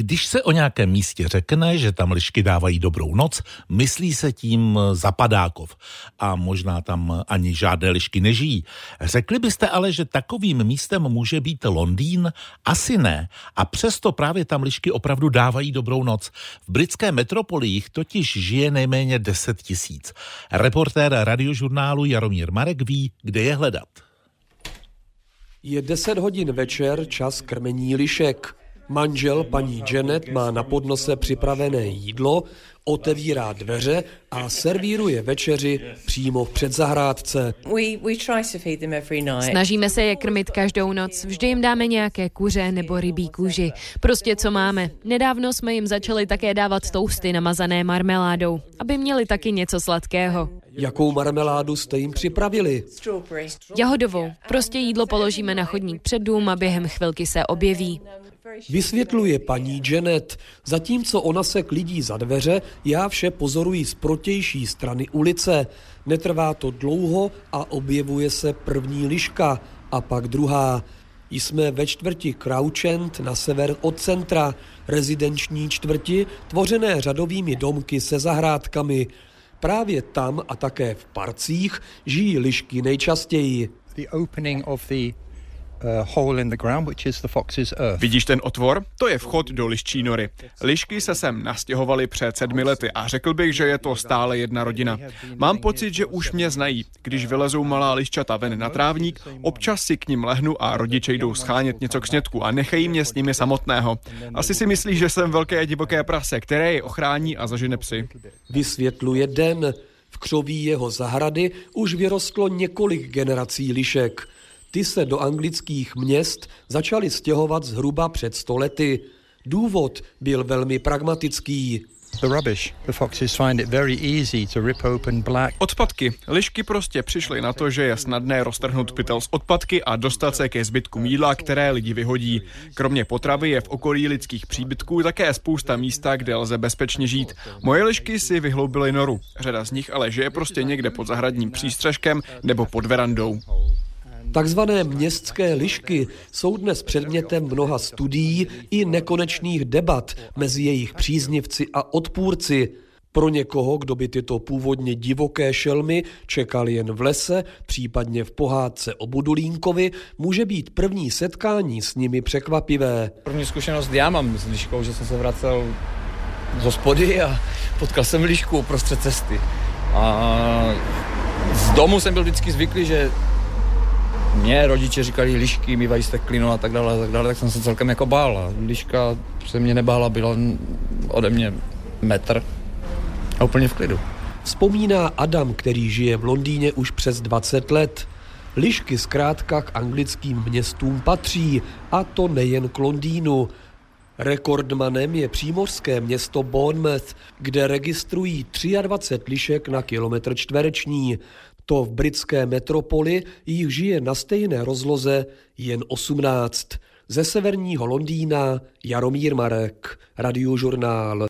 Když se o nějakém místě řekne, že tam lišky dávají dobrou noc, myslí se tím Zapadákov. A možná tam ani žádné lišky nežijí. Řekli byste ale, že takovým místem může být Londýn? Asi ne. A přesto právě tam lišky opravdu dávají dobrou noc. V britské metropoli jich totiž žije nejméně 10 tisíc. Reportér radiožurnálu Jaromír Marek ví, kde je hledat. Je 10 hodin večer, čas krmení lišek. Manžel paní Janet má na podnose připravené jídlo, otevírá dveře a servíruje večeři přímo v předzahrádce. Snažíme se je krmit každou noc. Vždy jim dáme nějaké kuře nebo rybí kůži. Prostě co máme. Nedávno jsme jim začali také dávat tousty namazané marmeládou, aby měli taky něco sladkého. Jakou marmeládu jste jim připravili? Jahodovou. Prostě jídlo položíme na chodník před dům a během chvilky se objeví. Vysvětluje paní Janet. Zatímco ona se klidí za dveře, já vše pozoruji z protější strany ulice. Netrvá to dlouho a objevuje se první liška a pak druhá. Jsme ve čtvrti Crouchend na sever od centra, rezidenční čtvrti, tvořené řadovými domky se zahrádkami. Právě tam a také v parcích žijí lišky nejčastěji. The opening of the Vidíš ten otvor? To je vchod do liščí nory. Lišky se sem nastěhovaly před sedmi lety a řekl bych, že je to stále jedna rodina. Mám pocit, že už mě znají. Když vylezou malá liščata ven na trávník, občas si k ním lehnu a rodiče jdou schánět něco k snědku a nechají mě s nimi samotného. Asi si myslí, že jsem velké divoké prase, které je ochrání a zažene psy. Vysvětluje Den. V křoví jeho zahrady už vyrostlo několik generací lišek. Ty se do anglických měst začaly stěhovat zhruba před stolety. Důvod byl velmi pragmatický. Odpadky. Lišky prostě přišly na to, že je snadné roztrhnout pytel z odpadky a dostat se ke zbytku jídla, které lidi vyhodí. Kromě potravy je v okolí lidských příbytků také spousta místa, kde lze bezpečně žít. Moje lišky si vyhloubily noru. Řada z nich ale žije prostě někde pod zahradním přístřežkem nebo pod verandou. Takzvané městské lišky jsou dnes předmětem mnoha studií i nekonečných debat mezi jejich příznivci a odpůrci. Pro někoho, kdo by tyto původně divoké šelmy čekal jen v lese, případně v pohádce o Budulínkovi, může být první setkání s nimi překvapivé. První zkušenost já mám s liškou, že jsem se vracel z hospody a potkal jsem lišku prostřed cesty. A z domu jsem byl vždycky zvyklý, že mě rodiče říkali lišky, mývají steklinu a tak dále, a tak dále, tak jsem se celkem jako bál. Liška se mě nebála, byla ode mě metr a úplně v klidu. Vzpomíná Adam, který žije v Londýně už přes 20 let. Lišky zkrátka k anglickým městům patří, a to nejen k Londýnu. Rekordmanem je přímořské město Bournemouth, kde registrují 23 lišek na kilometr čtvereční. To v britské metropoli jich žije na stejné rozloze jen 18. Ze severního Londýna Jaromír Marek, radiožurnál.